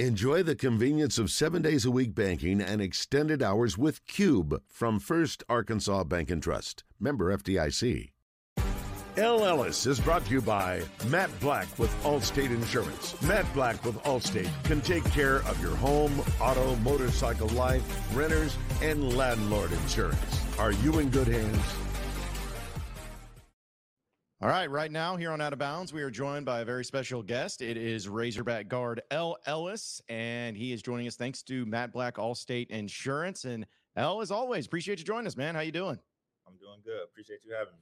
Enjoy the convenience of seven days a week banking and extended hours with Cube from First Arkansas Bank and Trust. Member FDIC. El Ellis is brought to you by Matt Black with Allstate Insurance. Matt Black with Allstate can take care of your home, auto, motorcycle, life, renters, and landlord insurance. Are you in good hands? All right, right now here on Out of Bounds, we are joined by a very special guest. It is Razorback guard El Ellis, and he is joining us thanks to Matt Black, Allstate Insurance. And L, as always, appreciate you joining us, man. How you doing? I'm doing good. Appreciate you having me.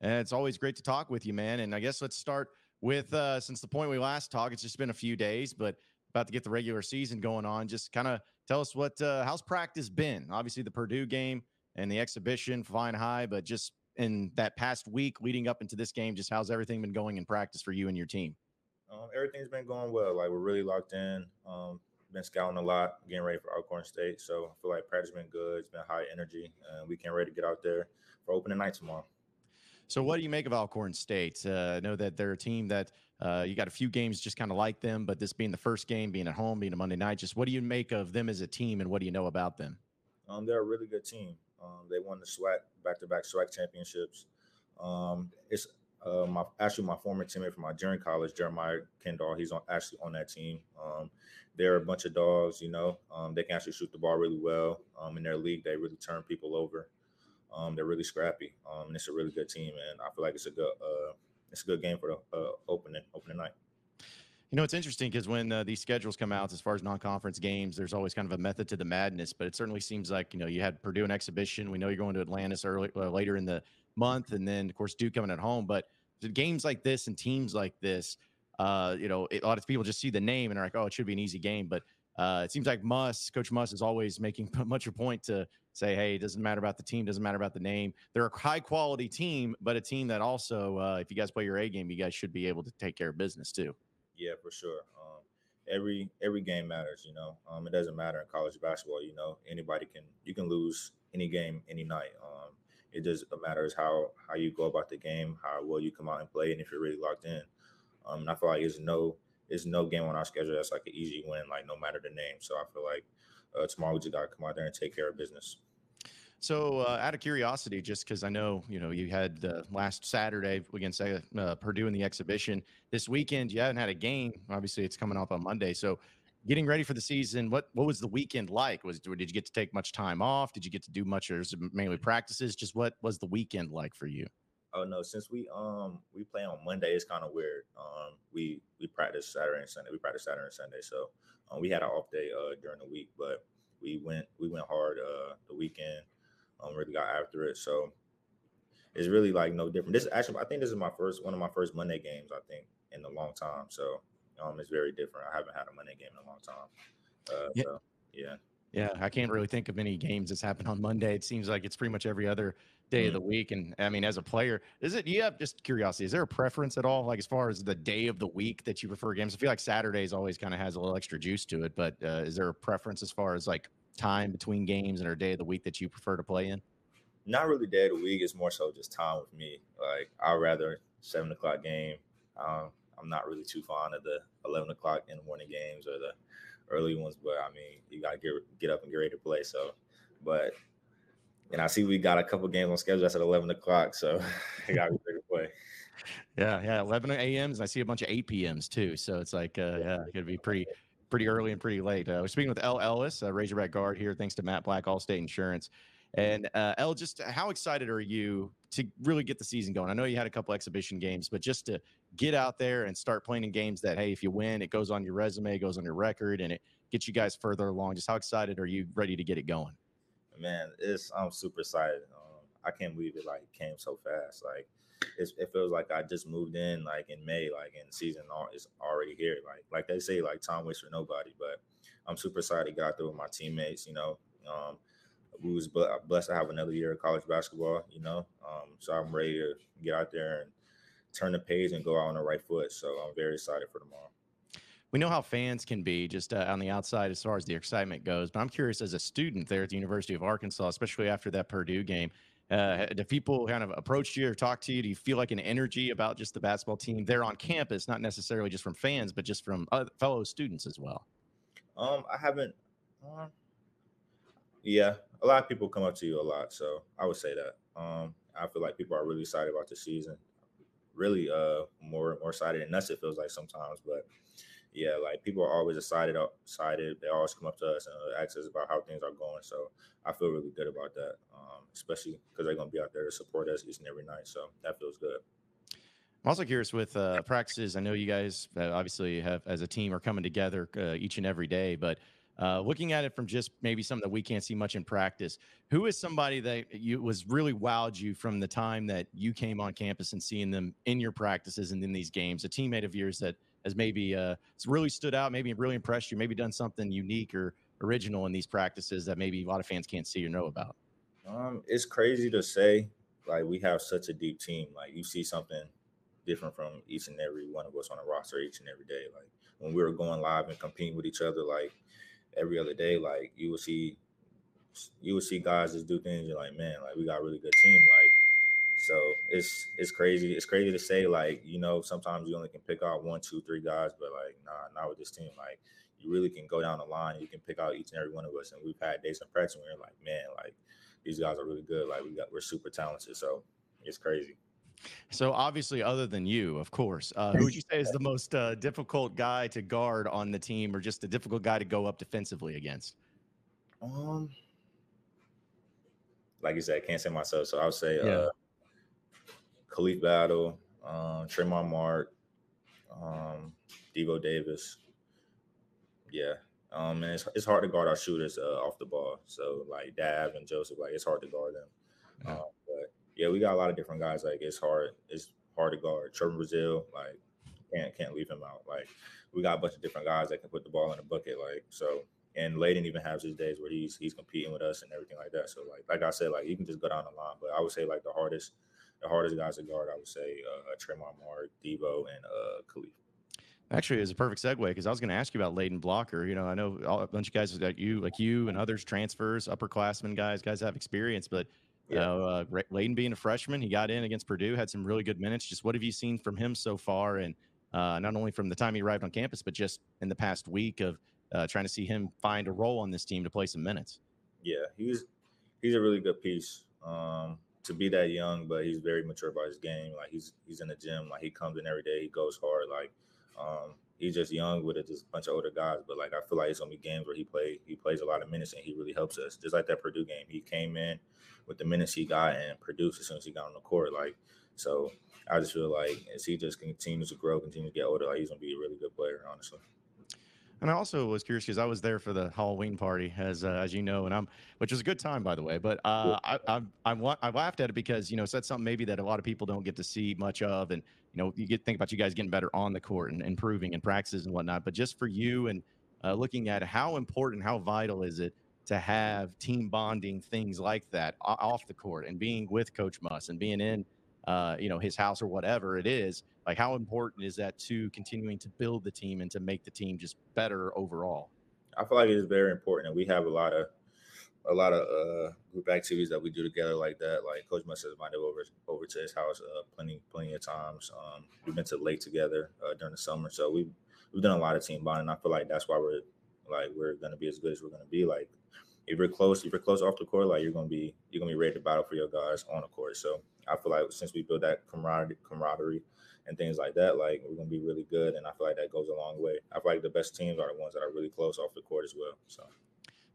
And it's always great to talk with you, man. And I guess let's start with uh, since the point we last talked, it's just been a few days, but about to get the regular season going on. Just kind of tell us what uh, how's practice been. Obviously, the Purdue game and the exhibition flying high, but just in that past week leading up into this game, just how's everything been going in practice for you and your team? Um, everything's been going well. Like we're really locked in. Um, been scouting a lot, getting ready for Alcorn State. So I feel like practice been good. It's been high energy, and we can't ready to get out there for opening night tomorrow. So, what do you make of Alcorn State? Uh, I know that they're a team that uh, you got a few games just kind of like them, but this being the first game, being at home, being a Monday night, just what do you make of them as a team, and what do you know about them? Um, they're a really good team. Um, they won the SWAC back-to-back SWAC championships. Um, it's uh, my actually my former teammate from my junior college, Jeremiah Kendall. He's on actually on that team. Um, they're a bunch of dogs, you know. Um, they can actually shoot the ball really well. Um, in their league, they really turn people over. Um, they're really scrappy, um, and it's a really good team. And I feel like it's a good uh, it's a good game for the uh, opening opening night. You know, it's interesting because when uh, these schedules come out, as far as non-conference games, there's always kind of a method to the madness. But it certainly seems like you know you had Purdue an exhibition. We know you're going to Atlantis early uh, later in the month, and then of course Duke coming at home. But games like this and teams like this, uh, you know, it, a lot of people just see the name and are like, oh, it should be an easy game. But uh, it seems like Muss, Coach Muss, is always making much a point to say, hey, it doesn't matter about the team, doesn't matter about the name. They're a high quality team, but a team that also, uh, if you guys play your A game, you guys should be able to take care of business too. Yeah, for sure. Um, every every game matters. You know, um, it doesn't matter in college basketball. You know, anybody can you can lose any game any night. Um, it just matters how how you go about the game, how well you come out and play, and if you're really locked in. Um, and I feel like there's no there's no game on our schedule that's like an easy win, like no matter the name. So I feel like uh, tomorrow we just got to come out there and take care of business. So, uh, out of curiosity, just because I know you know you had uh, last Saturday against uh, Purdue in the exhibition. This weekend, you haven't had a game. Obviously, it's coming up on Monday. So, getting ready for the season, what what was the weekend like? Was did you get to take much time off? Did you get to do much, or mainly practices? Just what was the weekend like for you? Oh no, since we um we play on Monday, it's kind of weird. Um, we we practice Saturday and Sunday. We practice Saturday and Sunday, so um, we had an off day uh during the week, but we went we went hard uh the weekend um, really got after it. So it's really like no different. This actually, I think this is my first one of my first Monday games. I think in a long time. So um, it's very different. I haven't had a Monday game in a long time. Uh, yeah. So, yeah. Yeah, I can't really think of any games that's happened on Monday. It seems like it's pretty much every other day mm of the week. And I mean, as a player, is it? You have just curiosity. Is there a preference at all, like as far as the day of the week that you prefer games? I feel like Saturdays always kind of has a little extra juice to it. But uh, is there a preference as far as like time between games and or day of the week that you prefer to play in? Not really day of the week. It's more so just time with me. Like I'd rather seven o'clock game. Um, I'm not really too fond of the eleven o'clock in the morning games or the early ones, but I mean you gotta get get up and get ready to play. So, but and I see we got a couple games on schedule that's at eleven o'clock, so I gotta be ready to play. Yeah, yeah, eleven a.m.s. I see a bunch of eight p.m.s too. So it's like, uh, yeah, it'd be pretty pretty early and pretty late. Uh, we're speaking with El Ellis, uh, Razorback guard here, thanks to Matt Black, Allstate Insurance. And uh, L, just how excited are you to really get the season going? I know you had a couple exhibition games, but just to get out there and start playing in games that, hey, if you win, it goes on your resume, goes on your record, and it gets you guys further along. Just how excited are you ready to get it going? Man, it's I'm super excited. Um, I can't believe it like came so fast. Like it feels like I just moved in like in May, like in season is already here. Like like they say, like time waits for nobody. But I'm super excited out there with my teammates. You know, um, we was blessed to have another year of college basketball. You know, um, so I'm ready to get out there and turn the page and go out on the right foot. So I'm very excited for tomorrow. We know how fans can be just uh, on the outside as far as the excitement goes, but I'm curious as a student there at the University of Arkansas, especially after that Purdue game uh, do people kind of approach you or talk to you? Do you feel like an energy about just the basketball team there on campus, not necessarily just from fans, but just from other, fellow students as well? Um, I haven't. Uh, yeah, a lot of people come up to you a lot, so I would say that. Um, I feel like people are really excited about the season. Really, uh, more more excited than us. It feels like sometimes, but yeah, like people are always excited. Excited. They always come up to us and uh, ask us about how things are going. So I feel really good about that, um, especially because they're gonna be out there to support us each and every night. So that feels good. I'm also curious with uh, practices. I know you guys uh, obviously have, as a team, are coming together uh, each and every day. But uh, looking at it from just maybe something that we can't see much in practice, who is somebody that you was really wowed you from the time that you came on campus and seeing them in your practices and in these games? A teammate of yours that has maybe uh, really stood out, maybe really impressed you, maybe done something unique or original in these practices that maybe a lot of fans can't see or know about. Um, it's crazy to say. Like we have such a deep team. Like you see something different from each and every one of us on the roster each and every day. Like when we were going live and competing with each other, like every other day, like you will see, you will see guys just do things. You're like, man, like we got a really good team. Like so, it's it's crazy. It's crazy to say, like you know, sometimes you only can pick out one, two, three guys, but like nah, not with this team. Like you really can go down the line. You can pick out each and every one of us, and we've had days in practice where you're like, man, like these guys are really good. Like we got we're super talented. So it's crazy. So obviously, other than you, of course, uh, who would you say is the most uh, difficult guy to guard on the team, or just a difficult guy to go up defensively against? Um, like you said, I can't say myself, so I would say yeah. uh, Khalif Battle, um, Tramon Mark, um, Devo Davis. Yeah, um, and it's, it's hard to guard our shooters uh, off the ball. So like Dav and Joseph, like it's hard to guard them. Yeah. Um, but yeah, we got a lot of different guys. Like it's hard. It's hard to guard. Trevon Brazile, like can't can't leave him out. Like we got a bunch of different guys that can put the ball in the bucket. Like so, and Layden even has his days where he's he's competing with us and everything like that. So like like I said, like you can just go down the line. But I would say like the hardest the hardest guys to guard, I would say uh, Tramon Mark, Devo, and uh, Khalif. Actually, it's a perfect segue because I was going to ask you about Layden Blocker. You know, I know a bunch of guys like you, like you, and others transfers, upperclassmen guys, guys have experience, but you yeah. know, uh, Layden being a freshman, he got in against Purdue, had some really good minutes. Just what have you seen from him so far? And uh, not only from the time he arrived on campus, but just in the past week of uh, trying to see him find a role on this team to play some minutes. Yeah, he's he's a really good piece um, to be that young, but he's very mature about his game. Like he's he's in the gym, like he comes in every day, he goes hard. Like um, he's just young with a just bunch of older guys. But like I feel like it's gonna be games where he play he plays a lot of minutes and he really helps us. Just like that Purdue game, he came in with the minutes he got and produced as soon as he got on the court. Like so, I just feel like as he just continues to grow, continues to get older, like he's gonna be a really good player, honestly. And I also was curious because I was there for the Halloween party, as uh, as you know, and I'm, which was a good time by the way. But uh, I, I I I laughed at it because you know said something maybe that a lot of people don't get to see much of, and you know you get think about you guys getting better on the court and improving in practices and whatnot. But just for you and uh, looking at how important, how vital is it to have team bonding things like that off the court and being with Coach Muss and being in, uh, you know, his house or whatever it is. Like, how important is that to continuing to build the team and to make the team just better overall? I feel like it is very important, and we have a lot of a lot of uh, group activities that we do together like that. Like Coach Muss has invited over over to his house uh, plenty plenty of times. Um, we've been to the lake together uh, during the summer, so we've we've done a lot of team bonding. I feel like that's why we're like we're gonna be as good as we're gonna be. Like if you're close, if you're close off the court, like you're gonna be you're gonna be ready to battle for your guys on the court. So I feel like since we built that camaraderie, camaraderie and things like that, like we're gonna be really good. And I feel like that goes a long way. I feel like the best teams are the ones that are really close off the court as well. So.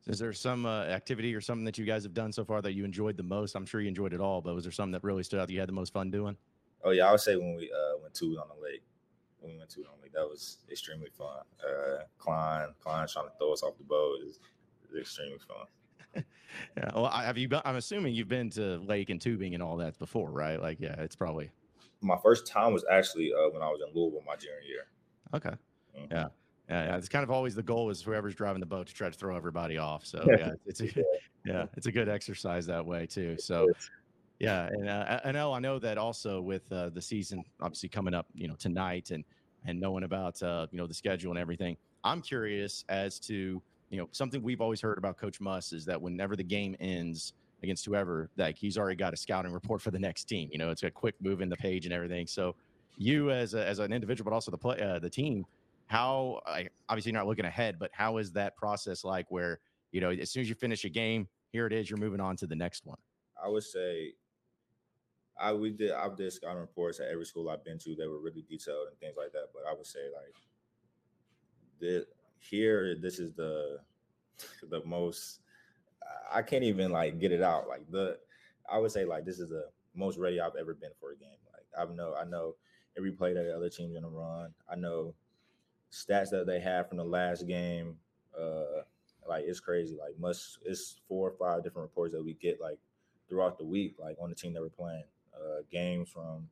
Is there some uh, activity or something that you guys have done so far that you enjoyed the most? I'm sure you enjoyed it all, but was there something that really stood out that you had the most fun doing? Oh yeah, I would say when we uh, went to on the lake. When we went to on the lake, that was extremely fun. Uh, Klein, Klein trying to throw us off the boat is extremely fun. yeah. Well, I have you been? I'm assuming you've been to lake and tubing and all that before, right? Like, yeah, it's probably. My first time was actually uh, when I was in Louisville my junior year. Okay. Mm-hmm. Yeah. Yeah, it's kind of always the goal is whoever's driving the boat to try to throw everybody off. So yeah, it's a, yeah, it's a good exercise that way too. So yeah, and uh, I know I know that also with uh, the season obviously coming up, you know, tonight and and knowing about uh, you know the schedule and everything. I'm curious as to you know, something we've always heard about Coach Muss is that whenever the game ends against whoever, like he's already got a scouting report for the next team. You know, it's a quick move in the page and everything. So, you as a, as an individual, but also the play, uh, the team, how I, obviously you're not looking ahead, but how is that process like? Where you know, as soon as you finish a game, here it is, you're moving on to the next one. I would say I we did I've did scouting reports at every school I've been to. They were really detailed and things like that. But I would say like the here this is the the most I can't even like get it out. Like the I would say like this is the most ready I've ever been for a game. Like I know I know every play that the other team's gonna run. I know stats that they have from the last game. Uh like it's crazy. Like Muss it's four or five different reports that we get like throughout the week, like on the team that we're playing. Uh games from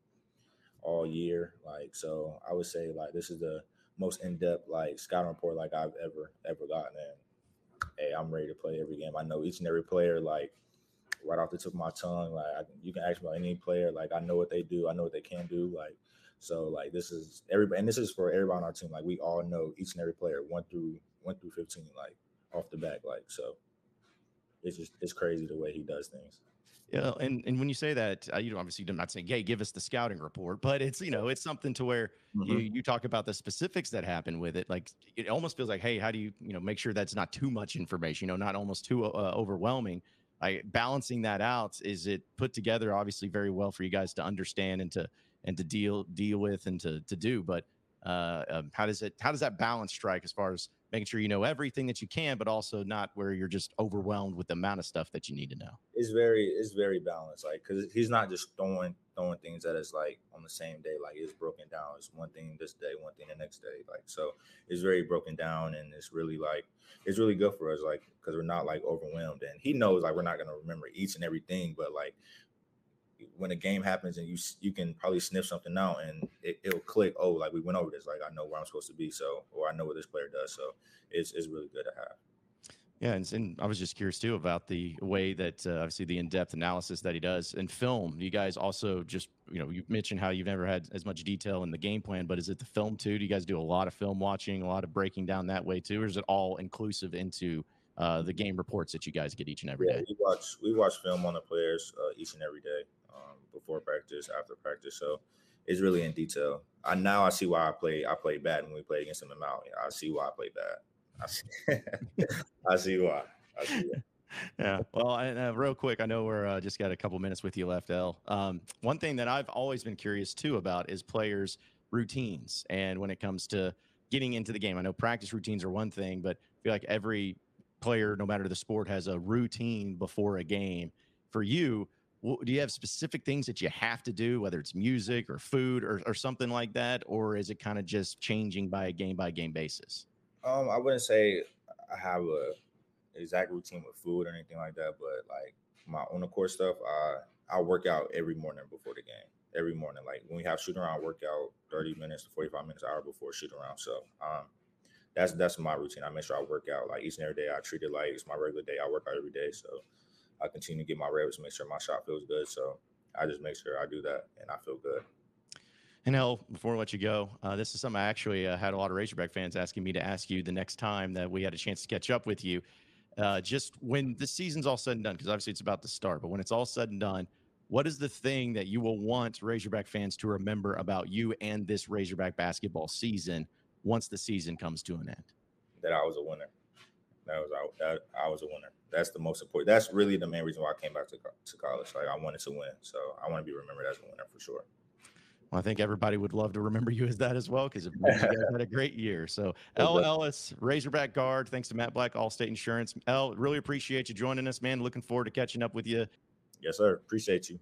all year. Like so I would say like this is the most in-depth like scouting report like I've ever ever gotten And hey, I'm ready to play every game. I know each and every player like right off the tip of my tongue. Like I, you can ask about any player. Like I know what they do. I know what they can do. Like so, like this is everybody, and this is for everybody on our team. Like we all know each and every player one through one through fifteen. Like off the back. Like so, it's just it's crazy the way he does things. Yeah, and and when you say that, uh, you know, obviously, I'm not saying, "Hey, give us the scouting report," but it's you know, it's something to where mm-hmm. you you talk about the specifics that happen with it. Like it almost feels like, hey, how do you you know make sure that's not too much information, you know, not almost too uh, overwhelming. Like balancing that out, is it put together obviously very well for you guys to understand and to and to deal deal with and to to do, but uh, um, how does it how does that balance strike as far as making sure you know everything that you can, but also not where you're just overwhelmed with the amount of stuff that you need to know. It's very it's very balanced, like because he's not just throwing throwing things that is like on the same day, like it's broken down. It's one thing this day, one thing the next day, like so it's very broken down, and it's really like it's really good for us, like because we're not like overwhelmed, and he knows like we're not gonna remember each and everything, but like when a game happens and you you can probably sniff something out and it, will click. Oh, like we went over this. Like I know where I'm supposed to be. So or I know what this player does. So it's it's really good to have. Yeah, and, and I was just curious too about the way that uh, obviously the in-depth analysis that he does in film. You guys also just you know you mentioned how you've never had as much detail in the game plan, but is it the film too? Do you guys do a lot of film watching, a lot of breaking down that way too, or is it all inclusive into uh, the game reports that you guys get each and every yeah, day? We watch we watch film on the players uh, each and every day before practice, after practice. So it's really in detail. I now I see why I play. I play bad when we play against them in Maui. I see why I play bad. I see, I see why. I see why. yeah. Well, I, uh, real quick, I know we're uh, just got a couple minutes with you left, El. Um, one thing that I've always been curious too about is players' routines, and when it comes to getting into the game, I know practice routines are one thing, but I feel like every player, no matter the sport, has a routine before a game. For you, do you have specific things that you have to do, whether it's music or food or, or something like that, or is it kind of just changing by a game by game basis? Um, I wouldn't say I have a exact routine with food or anything like that, but like my on the court stuff, I I work out every morning before the game. Every morning, like when we have shoot around, workout thirty minutes to forty five minutes, hour before shoot around. So um, that's that's my routine. I make sure I work out like each and every day. I treat it like it's my regular day. I work out every day. So I continue to get my reps, make sure my shot feels good. So I just make sure I do that and I feel good. And El, before we let you go, uh, this is something I actually uh, had a lot of Razorback fans asking me to ask you the next time that we had a chance to catch up with you. Uh, just when the season's all said and done, because obviously it's about to start, but when it's all said and done, what is the thing that you will want Razorback fans to remember about you and this Razorback basketball season once the season comes to an end? That I was a winner. That was I, that I was a winner. That's the most important. That's really the main reason why I came back to, to college. Like I wanted to win, so I want to be remembered as a winner for sure. Well, I think everybody would love to remember you as that as well because you guys had a great year. So, El Ellis, Razorback guard. Thanks to Matt Black, Allstate Insurance. El, really appreciate you joining us, man. Looking forward to catching up with you. Yes, sir. Appreciate you.